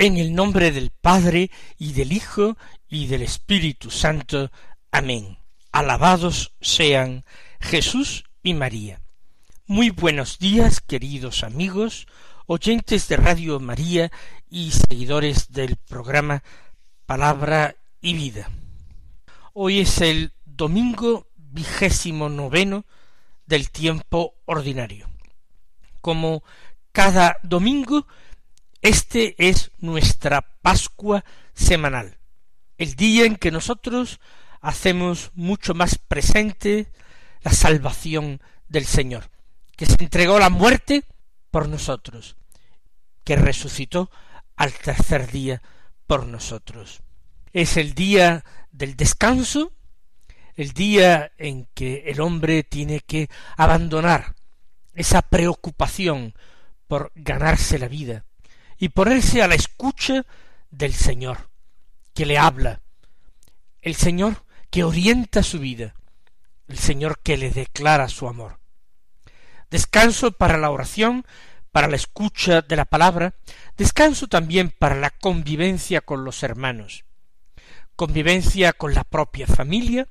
En el nombre del Padre y del Hijo y del Espíritu Santo. Amén. Alabados sean Jesús y María. Muy buenos días, queridos amigos, oyentes de Radio María y seguidores del programa Palabra y Vida. Hoy es el domingo vigésimo noveno del tiempo ordinario. Como cada domingo este es nuestra Pascua semanal, el día en que nosotros hacemos mucho más presente la salvación del Señor, que se entregó la muerte por nosotros, que resucitó al tercer día por nosotros. Es el día del descanso, el día en que el hombre tiene que abandonar esa preocupación por ganarse la vida, y ponerse a la escucha del Señor, que le habla, el Señor que orienta su vida, el Señor que le declara su amor. Descanso para la oración, para la escucha de la palabra, descanso también para la convivencia con los hermanos, convivencia con la propia familia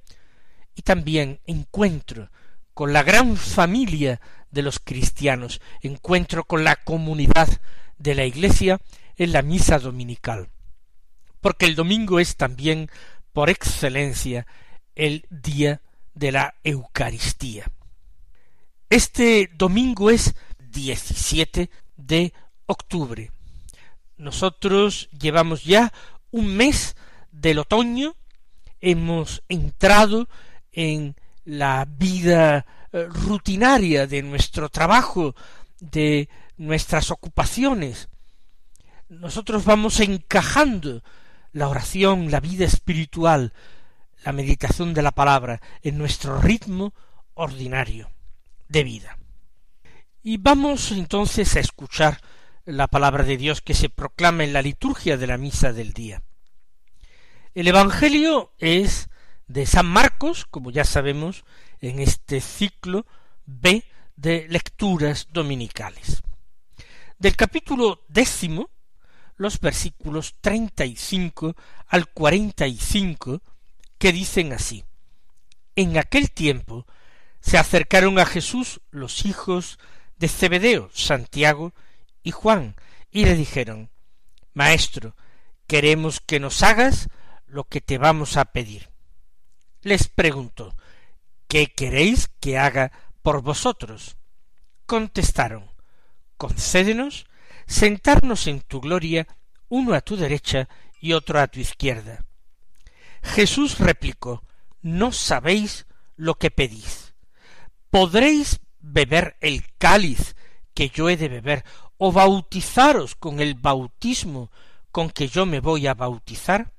y también encuentro con la gran familia de los cristianos, encuentro con la comunidad de la Iglesia en la misa dominical, porque el domingo es también, por excelencia, el día de la Eucaristía. Este domingo es 17 de octubre. Nosotros llevamos ya un mes del otoño, hemos entrado en la vida eh, rutinaria de nuestro trabajo, de nuestras ocupaciones. Nosotros vamos encajando la oración, la vida espiritual, la meditación de la palabra en nuestro ritmo ordinario de vida. Y vamos entonces a escuchar la palabra de Dios que se proclama en la liturgia de la misa del día. El Evangelio es de San Marcos, como ya sabemos, en este ciclo B de lecturas dominicales. Del capítulo décimo, los versículos treinta y cinco al cuarenta y cinco, que dicen así En aquel tiempo se acercaron a Jesús los hijos de Zebedeo, Santiago y Juan, y le dijeron Maestro, queremos que nos hagas lo que te vamos a pedir. Les preguntó ¿Qué queréis que haga por vosotros. Contestaron, concédenos sentarnos en tu gloria, uno a tu derecha y otro a tu izquierda. Jesús replicó, no sabéis lo que pedís. ¿Podréis beber el cáliz que yo he de beber, o bautizaros con el bautismo con que yo me voy a bautizar?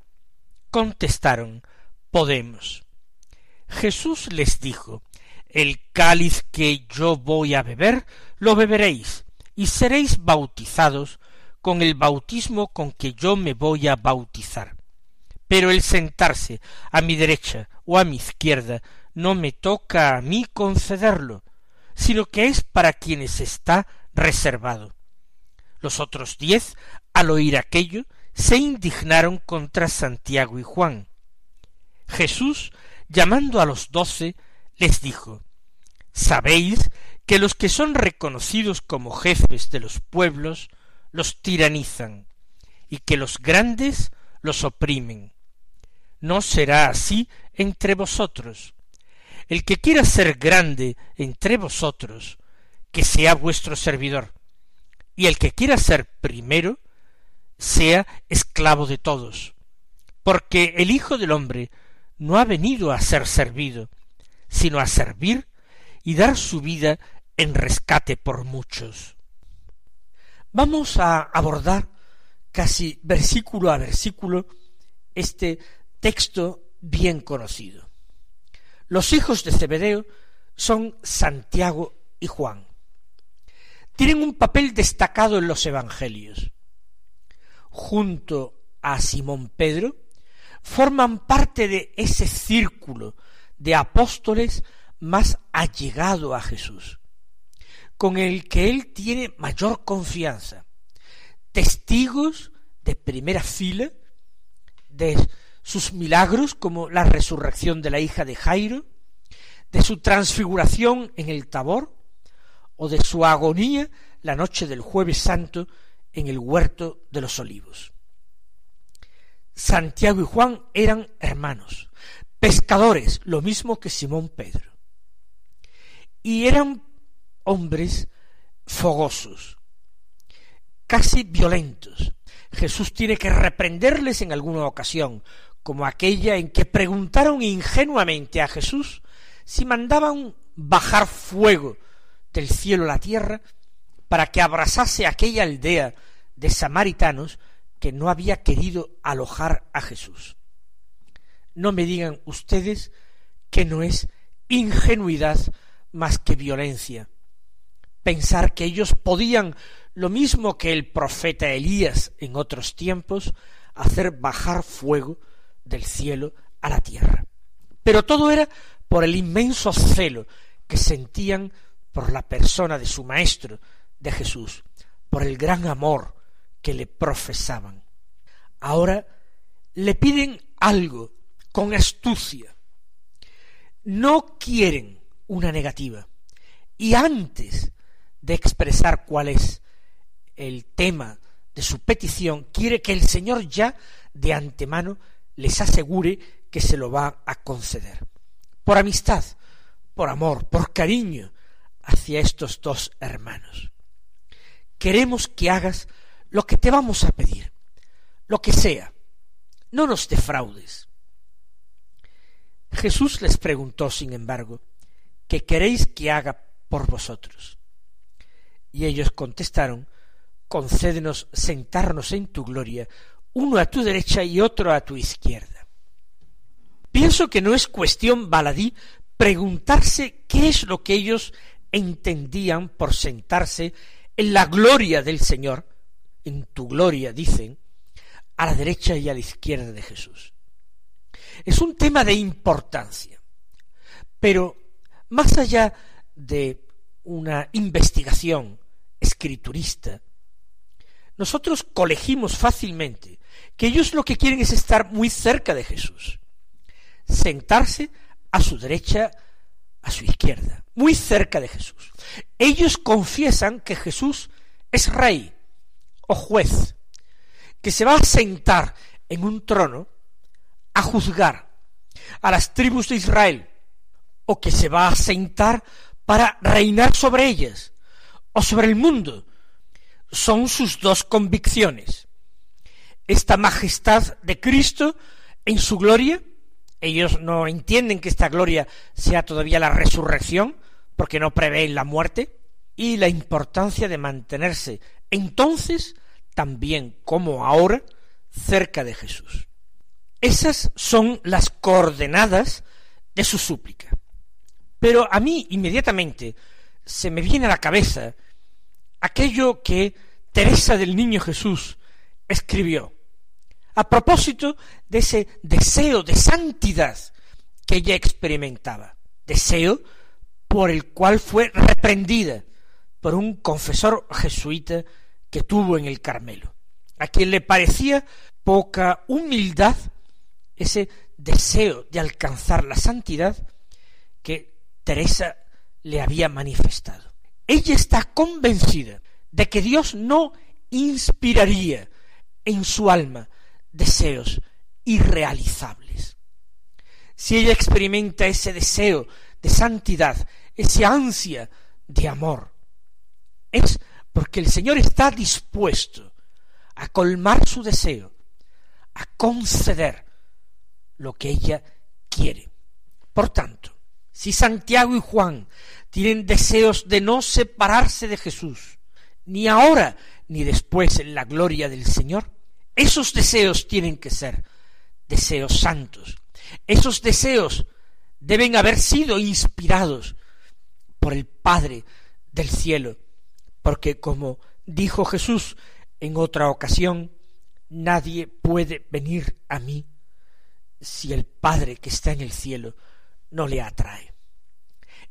Contestaron, podemos. Jesús les dijo, el cáliz que yo voy a beber, lo beberéis, y seréis bautizados con el bautismo con que yo me voy a bautizar. Pero el sentarse a mi derecha o a mi izquierda no me toca a mí concederlo, sino que es para quienes está reservado. Los otros diez, al oír aquello, se indignaron contra Santiago y Juan. Jesús, llamando a los doce, les dijo Sabéis que los que son reconocidos como jefes de los pueblos los tiranizan, y que los grandes los oprimen. No será así entre vosotros. El que quiera ser grande entre vosotros, que sea vuestro servidor, y el que quiera ser primero, sea esclavo de todos, porque el Hijo del hombre no ha venido a ser servido, sino a servir y dar su vida en rescate por muchos. Vamos a abordar casi versículo a versículo este texto bien conocido. Los hijos de Zebedeo son Santiago y Juan. Tienen un papel destacado en los evangelios. Junto a Simón Pedro, forman parte de ese círculo de apóstoles más allegado a Jesús, con el que él tiene mayor confianza, testigos de primera fila de sus milagros como la resurrección de la hija de Jairo, de su transfiguración en el Tabor, o de su agonía la noche del jueves santo en el huerto de los olivos. Santiago y Juan eran hermanos, pescadores, lo mismo que Simón Pedro. Y eran hombres fogosos, casi violentos. Jesús tiene que reprenderles en alguna ocasión, como aquella en que preguntaron ingenuamente a Jesús si mandaban bajar fuego del cielo a la tierra para que abrasase aquella aldea de samaritanos que no había querido alojar a Jesús. No me digan ustedes que no es ingenuidad más que violencia. Pensar que ellos podían, lo mismo que el profeta Elías en otros tiempos, hacer bajar fuego del cielo a la tierra. Pero todo era por el inmenso celo que sentían por la persona de su Maestro, de Jesús, por el gran amor que le profesaban. Ahora le piden algo con astucia. No quieren una negativa. Y antes de expresar cuál es el tema de su petición, quiere que el Señor ya de antemano les asegure que se lo va a conceder. Por amistad, por amor, por cariño, hacia estos dos hermanos. Queremos que hagas lo que te vamos a pedir, lo que sea. No nos defraudes. Jesús les preguntó, sin embargo, ¿qué queréis que haga por vosotros? Y ellos contestaron, concédenos sentarnos en tu gloria, uno a tu derecha y otro a tu izquierda. Pienso que no es cuestión baladí preguntarse qué es lo que ellos entendían por sentarse en la gloria del Señor, en tu gloria, dicen, a la derecha y a la izquierda de Jesús. Es un tema de importancia, pero más allá de una investigación escriturista, nosotros colegimos fácilmente que ellos lo que quieren es estar muy cerca de Jesús, sentarse a su derecha, a su izquierda muy cerca de Jesús. Ellos confiesan que Jesús es rey o juez, que se va a sentar en un trono a juzgar a las tribus de Israel, o que se va a sentar para reinar sobre ellas, o sobre el mundo. Son sus dos convicciones. Esta majestad de Cristo en su gloria, ellos no entienden que esta gloria sea todavía la resurrección, porque no prevén la muerte, y la importancia de mantenerse entonces, también como ahora, cerca de Jesús. Esas son las coordenadas de su súplica. Pero a mí inmediatamente se me viene a la cabeza aquello que Teresa del Niño Jesús escribió a propósito de ese deseo de santidad que ella experimentaba, deseo por el cual fue reprendida por un confesor jesuita que tuvo en el Carmelo, a quien le parecía poca humildad ese deseo de alcanzar la santidad que Teresa le había manifestado. Ella está convencida de que Dios no inspiraría en su alma deseos irrealizables. Si ella experimenta ese deseo de santidad ese ansia de amor, es porque el Señor está dispuesto a colmar su deseo, a conceder lo que ella quiere. Por tanto, si Santiago y Juan tienen deseos de no separarse de Jesús, ni ahora ni después en la gloria del Señor, esos deseos tienen que ser deseos santos. Esos deseos deben haber sido inspirados por el Padre del cielo, porque como dijo Jesús en otra ocasión, nadie puede venir a mí si el Padre que está en el cielo no le atrae.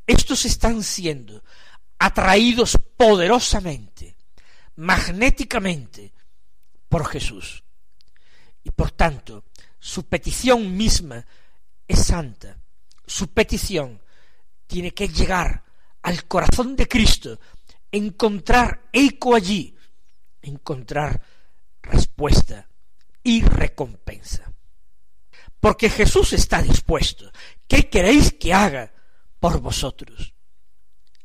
Estos están siendo atraídos poderosamente, magnéticamente, por Jesús. Y por tanto, su petición misma es santa. Su petición tiene que llegar al corazón de Cristo, encontrar eco allí, encontrar respuesta y recompensa. Porque Jesús está dispuesto. ¿Qué queréis que haga por vosotros?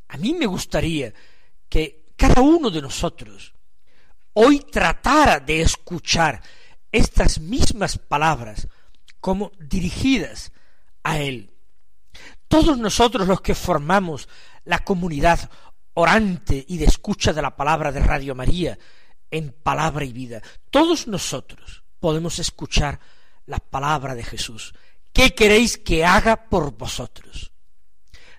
A mí me gustaría que cada uno de nosotros hoy tratara de escuchar estas mismas palabras como dirigidas a Él. Todos nosotros los que formamos la comunidad orante y de escucha de la palabra de Radio María en palabra y vida, todos nosotros podemos escuchar la palabra de Jesús. ¿Qué queréis que haga por vosotros?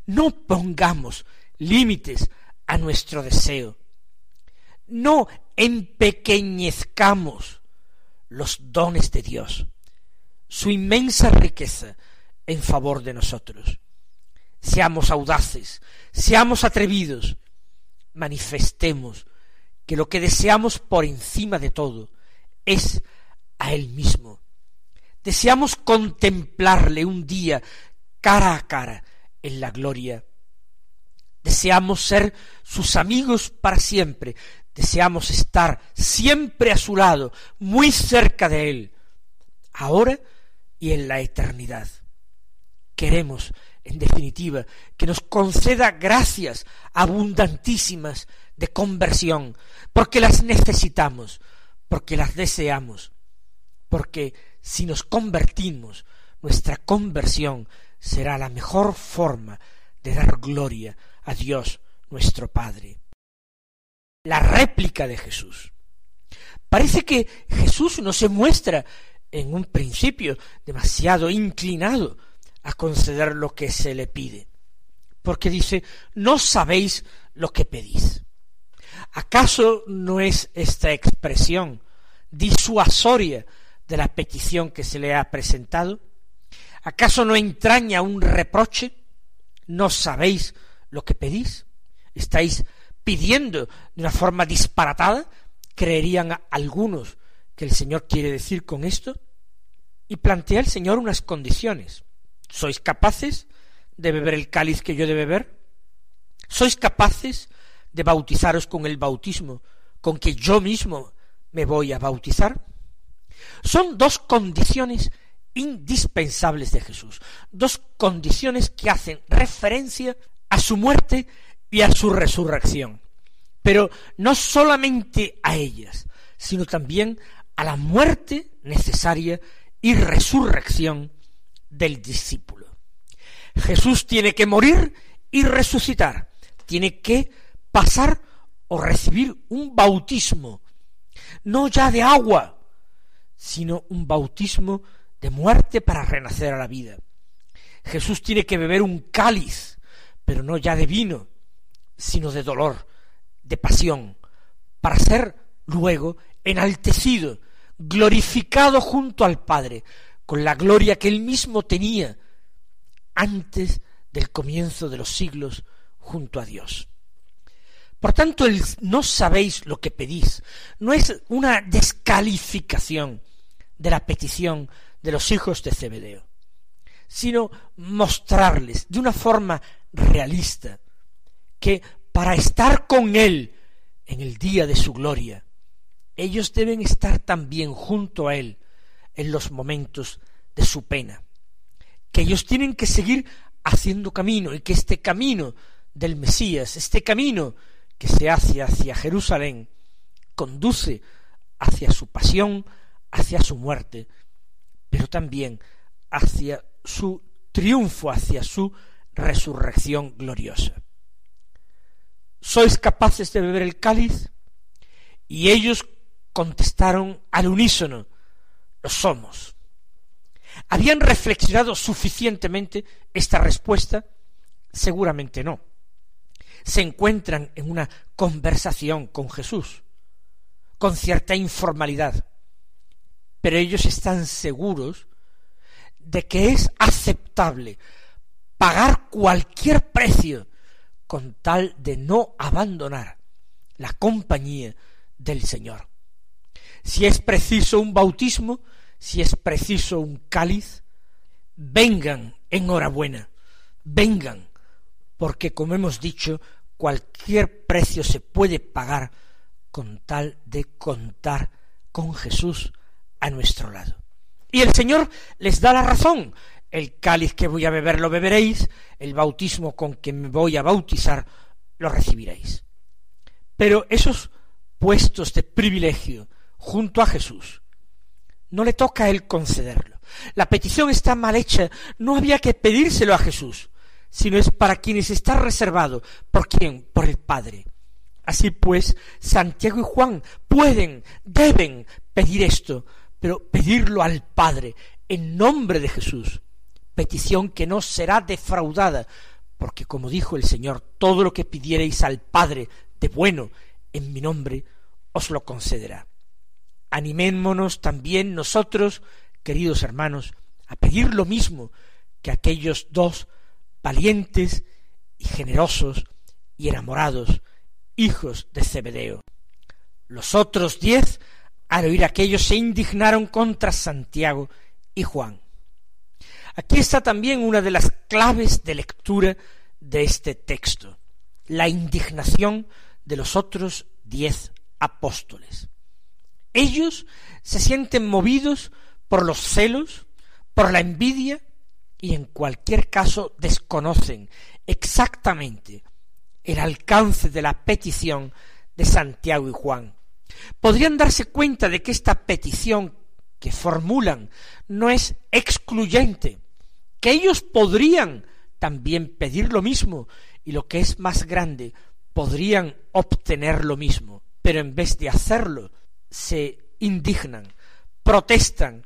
No pongamos límites a nuestro deseo. No empequeñezcamos los dones de Dios, su inmensa riqueza en favor de nosotros. Seamos audaces, seamos atrevidos, manifestemos que lo que deseamos por encima de todo es a Él mismo. Deseamos contemplarle un día cara a cara en la gloria. Deseamos ser sus amigos para siempre, Deseamos estar siempre a su lado, muy cerca de Él, ahora y en la eternidad. Queremos, en definitiva, que nos conceda gracias abundantísimas de conversión, porque las necesitamos, porque las deseamos, porque si nos convertimos, nuestra conversión será la mejor forma de dar gloria a Dios nuestro Padre la réplica de Jesús. Parece que Jesús no se muestra en un principio demasiado inclinado a conceder lo que se le pide, porque dice, no sabéis lo que pedís. ¿Acaso no es esta expresión disuasoria de la petición que se le ha presentado? ¿Acaso no entraña un reproche? ¿No sabéis lo que pedís? ¿Estáis pidiendo de una forma disparatada, creerían algunos que el Señor quiere decir con esto, y plantea el Señor unas condiciones. ¿Sois capaces de beber el cáliz que yo de beber? ¿Sois capaces de bautizaros con el bautismo con que yo mismo me voy a bautizar? Son dos condiciones indispensables de Jesús, dos condiciones que hacen referencia a su muerte y a su resurrección. Pero no solamente a ellas, sino también a la muerte necesaria y resurrección del discípulo. Jesús tiene que morir y resucitar, tiene que pasar o recibir un bautismo, no ya de agua, sino un bautismo de muerte para renacer a la vida. Jesús tiene que beber un cáliz, pero no ya de vino, sino de dolor, de pasión, para ser luego enaltecido, glorificado junto al Padre, con la gloria que él mismo tenía antes del comienzo de los siglos junto a Dios. Por tanto, el no sabéis lo que pedís no es una descalificación de la petición de los hijos de Zebedeo, sino mostrarles de una forma realista que para estar con Él en el día de su gloria, ellos deben estar también junto a Él en los momentos de su pena, que ellos tienen que seguir haciendo camino y que este camino del Mesías, este camino que se hace hacia Jerusalén, conduce hacia su pasión, hacia su muerte, pero también hacia su triunfo, hacia su resurrección gloriosa. ¿Sois capaces de beber el cáliz? Y ellos contestaron al unísono, lo somos. ¿Habían reflexionado suficientemente esta respuesta? Seguramente no. Se encuentran en una conversación con Jesús, con cierta informalidad, pero ellos están seguros de que es aceptable pagar cualquier precio con tal de no abandonar la compañía del Señor. Si es preciso un bautismo, si es preciso un cáliz, vengan enhorabuena, vengan, porque como hemos dicho, cualquier precio se puede pagar con tal de contar con Jesús a nuestro lado. Y el Señor les da la razón. El cáliz que voy a beber lo beberéis, el bautismo con que me voy a bautizar lo recibiréis. Pero esos puestos de privilegio junto a Jesús, no le toca a él concederlo. La petición está mal hecha, no había que pedírselo a Jesús, sino es para quienes está reservado. ¿Por quién? Por el Padre. Así pues, Santiago y Juan pueden, deben pedir esto, pero pedirlo al Padre en nombre de Jesús. Petición que no será defraudada, porque como dijo el Señor, todo lo que pidiereis al Padre de bueno en mi nombre, os lo concederá. Animémonos también nosotros, queridos hermanos, a pedir lo mismo que aquellos dos valientes y generosos y enamorados hijos de Zebedeo. Los otros diez, al oír aquello, se indignaron contra Santiago y Juan. Aquí está también una de las claves de lectura de este texto, la indignación de los otros diez apóstoles. Ellos se sienten movidos por los celos, por la envidia, y en cualquier caso desconocen exactamente el alcance de la petición de Santiago y Juan. Podrían darse cuenta de que esta petición que formulan no es excluyente, que ellos podrían también pedir lo mismo y lo que es más grande, podrían obtener lo mismo, pero en vez de hacerlo, se indignan, protestan,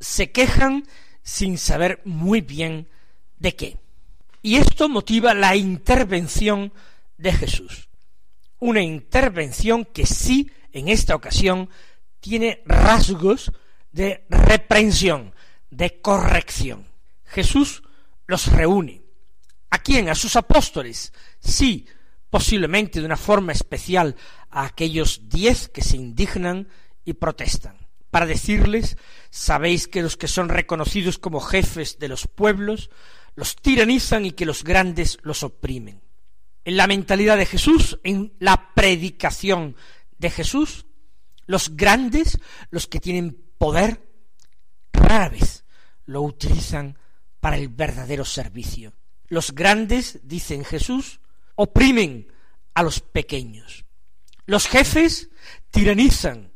se quejan sin saber muy bien de qué. Y esto motiva la intervención de Jesús. Una intervención que sí, en esta ocasión, tiene rasgos de reprensión, de corrección. Jesús los reúne. ¿A quién? A sus apóstoles. Sí, posiblemente de una forma especial a aquellos diez que se indignan y protestan, para decirles, sabéis que los que son reconocidos como jefes de los pueblos los tiranizan y que los grandes los oprimen. En la mentalidad de Jesús, en la predicación de Jesús, los grandes, los que tienen poder, rara vez lo utilizan para el verdadero servicio. Los grandes, dicen Jesús, oprimen a los pequeños. Los jefes tiranizan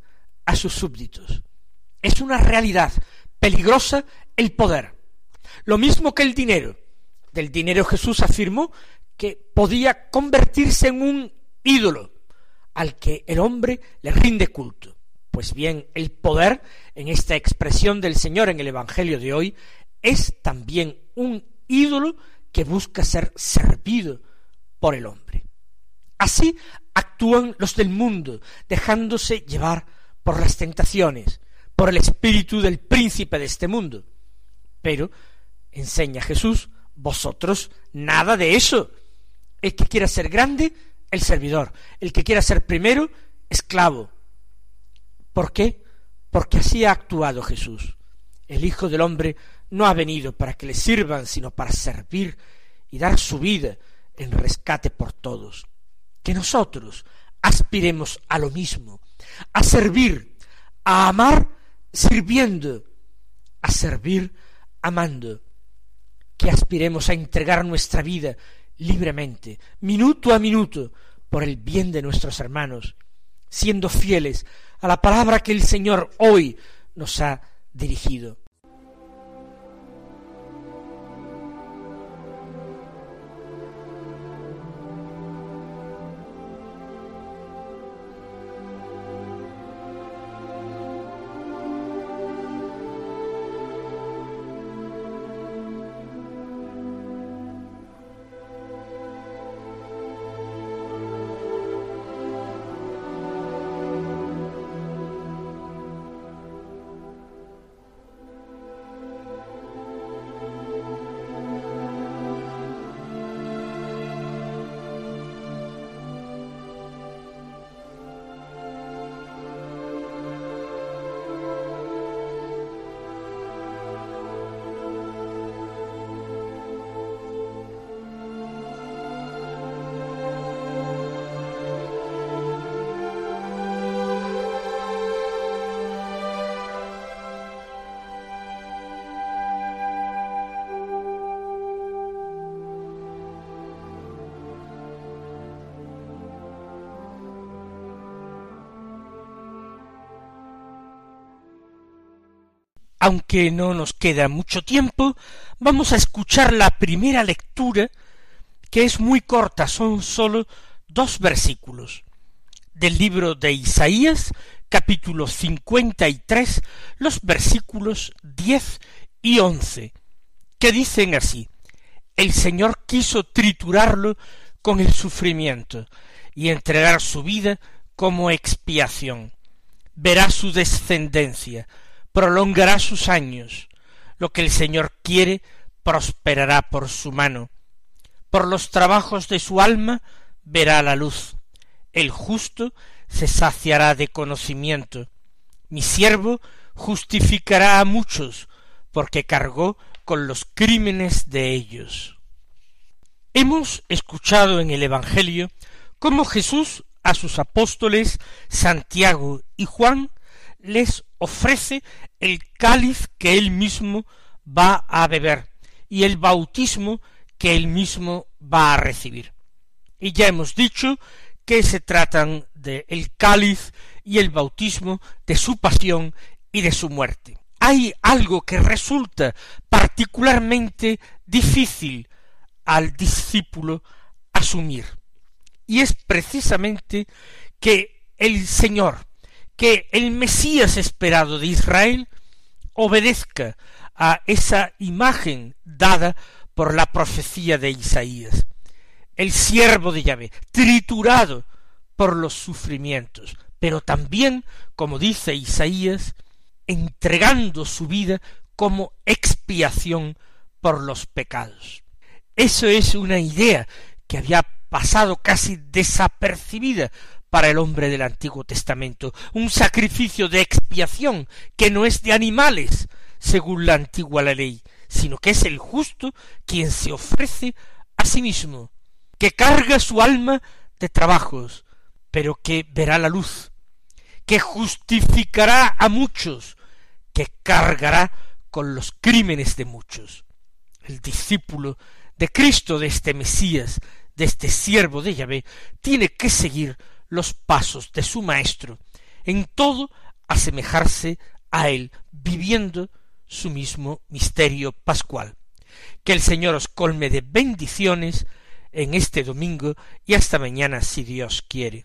a sus súbditos. Es una realidad peligrosa el poder. Lo mismo que el dinero. Del dinero Jesús afirmó que podía convertirse en un ídolo al que el hombre le rinde culto. Pues bien, el poder, en esta expresión del Señor en el Evangelio de hoy, es también un ídolo que busca ser servido por el hombre. Así actúan los del mundo, dejándose llevar por las tentaciones, por el espíritu del príncipe de este mundo. Pero enseña Jesús, vosotros nada de eso. El que quiera ser grande, el servidor. El que quiera ser primero, esclavo. ¿Por qué? Porque así ha actuado Jesús. El Hijo del Hombre no ha venido para que le sirvan, sino para servir y dar su vida en rescate por todos. Que nosotros aspiremos a lo mismo, a servir, a amar sirviendo, a servir amando que aspiremos a entregar nuestra vida libremente, minuto a minuto, por el bien de nuestros hermanos, siendo fieles a la palabra que el Señor hoy nos ha dirigido. Aunque no nos queda mucho tiempo, vamos a escuchar la primera lectura, que es muy corta, son sólo dos versículos, del libro de Isaías, capítulo cincuenta y tres, los versículos diez y once, que dicen así El Señor quiso triturarlo con el sufrimiento y entregar su vida como expiación. Verá su descendencia, prolongará sus años. Lo que el Señor quiere prosperará por su mano. Por los trabajos de su alma verá la luz. El justo se saciará de conocimiento. Mi siervo justificará a muchos, porque cargó con los crímenes de ellos. Hemos escuchado en el Evangelio cómo Jesús a sus apóstoles Santiago y Juan les ofrece el cáliz que él mismo va a beber y el bautismo que él mismo va a recibir. Y ya hemos dicho que se tratan de el cáliz y el bautismo de su pasión y de su muerte. Hay algo que resulta particularmente difícil al discípulo asumir, y es precisamente que el Señor que el Mesías esperado de Israel obedezca a esa imagen dada por la profecía de Isaías. El siervo de Yahvé, triturado por los sufrimientos, pero también, como dice Isaías, entregando su vida como expiación por los pecados. Eso es una idea que había pasado casi desapercibida para el hombre del Antiguo Testamento, un sacrificio de expiación que no es de animales, según la antigua ley, sino que es el justo quien se ofrece a sí mismo, que carga su alma de trabajos, pero que verá la luz, que justificará a muchos, que cargará con los crímenes de muchos. El discípulo de Cristo, de este Mesías, de este siervo de Yahvé, tiene que seguir los pasos de su Maestro, en todo asemejarse a él, viviendo su mismo misterio pascual. Que el Señor os colme de bendiciones en este domingo y hasta mañana si Dios quiere.